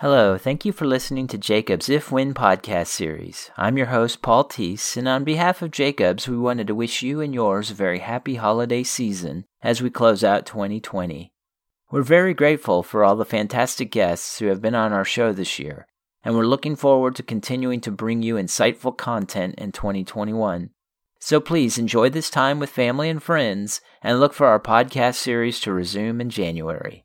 Hello, thank you for listening to Jacob's If/When podcast series. I'm your host, Paul Thies, and on behalf of Jacob's, we wanted to wish you and yours a very happy holiday season as we close out 2020. We're very grateful for all the fantastic guests who have been on our show this year, and we're looking forward to continuing to bring you insightful content in 2021. So please enjoy this time with family and friends and look for our podcast series to resume in January.